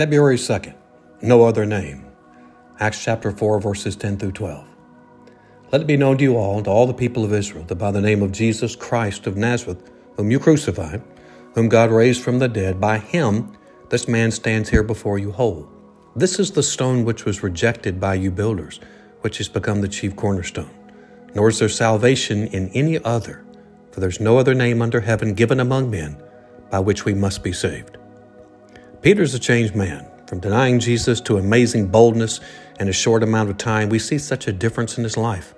February 2nd, no other name. Acts chapter 4, verses 10 through 12. Let it be known to you all and to all the people of Israel that by the name of Jesus Christ of Nazareth, whom you crucified, whom God raised from the dead, by him this man stands here before you whole. This is the stone which was rejected by you builders, which has become the chief cornerstone. Nor is there salvation in any other, for there's no other name under heaven given among men by which we must be saved. Peter's a changed man. From denying Jesus to amazing boldness in a short amount of time, we see such a difference in his life.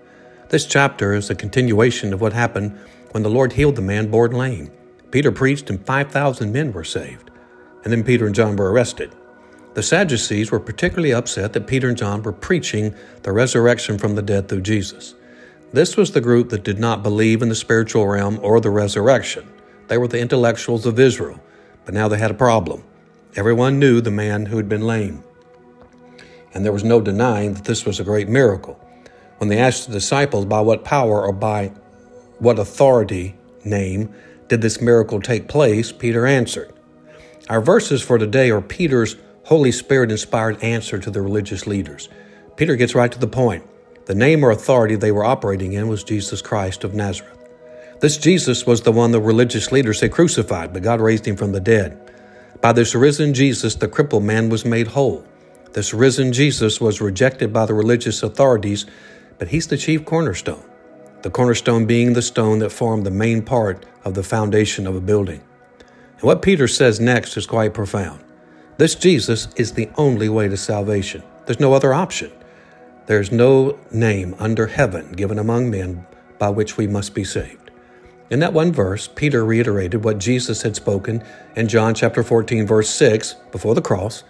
This chapter is a continuation of what happened when the Lord healed the man born lame. Peter preached and 5,000 men were saved. And then Peter and John were arrested. The Sadducees were particularly upset that Peter and John were preaching the resurrection from the dead through Jesus. This was the group that did not believe in the spiritual realm or the resurrection. They were the intellectuals of Israel, but now they had a problem. Everyone knew the man who had been lame, and there was no denying that this was a great miracle. When they asked the disciples by what power or by what authority name did this miracle take place, Peter answered. Our verses for today are Peter's Holy Spirit inspired answer to the religious leaders. Peter gets right to the point. The name or authority they were operating in was Jesus Christ of Nazareth. This Jesus was the one the religious leaders had crucified, but God raised him from the dead. By this risen Jesus, the crippled man was made whole. This risen Jesus was rejected by the religious authorities but he's the chief cornerstone, the cornerstone being the stone that formed the main part of the foundation of a building. And what Peter says next is quite profound. This Jesus is the only way to salvation. There's no other option. There's no name under heaven given among men by which we must be saved. In that one verse, Peter reiterated what Jesus had spoken in John chapter 14 verse 6 before the cross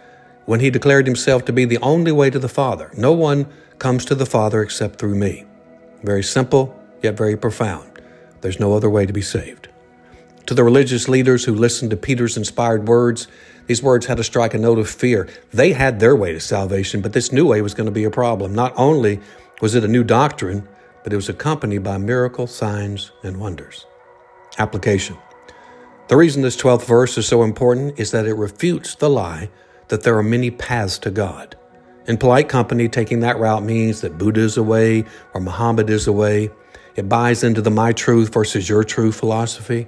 when he declared himself to be the only way to the Father. No one comes to the Father except through me. Very simple, yet very profound. There's no other way to be saved. To the religious leaders who listened to Peter's inspired words, these words had to strike a note of fear. They had their way to salvation, but this new way was going to be a problem. Not only was it a new doctrine, but it was accompanied by miracle signs and wonders. Application. The reason this 12th verse is so important is that it refutes the lie that there are many paths to God. In polite company, taking that route means that Buddha is a way or Muhammad is a way. It buys into the my truth versus your truth philosophy.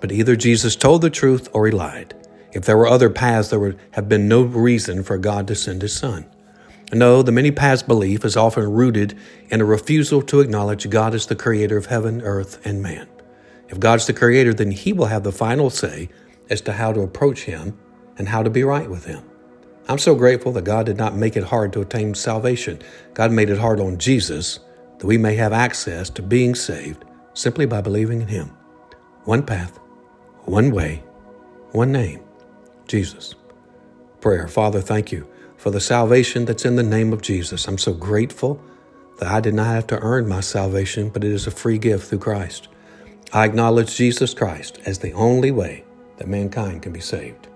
But either Jesus told the truth or he lied. If there were other paths, there would have been no reason for God to send his son. No, the many paths belief is often rooted in a refusal to acknowledge God as the creator of heaven, earth, and man. If God's the creator, then he will have the final say as to how to approach him and how to be right with him. I'm so grateful that God did not make it hard to attain salvation. God made it hard on Jesus that we may have access to being saved simply by believing in Him. One path, one way, one name Jesus. Prayer Father, thank you for the salvation that's in the name of Jesus. I'm so grateful that I did not have to earn my salvation, but it is a free gift through Christ. I acknowledge Jesus Christ as the only way that mankind can be saved.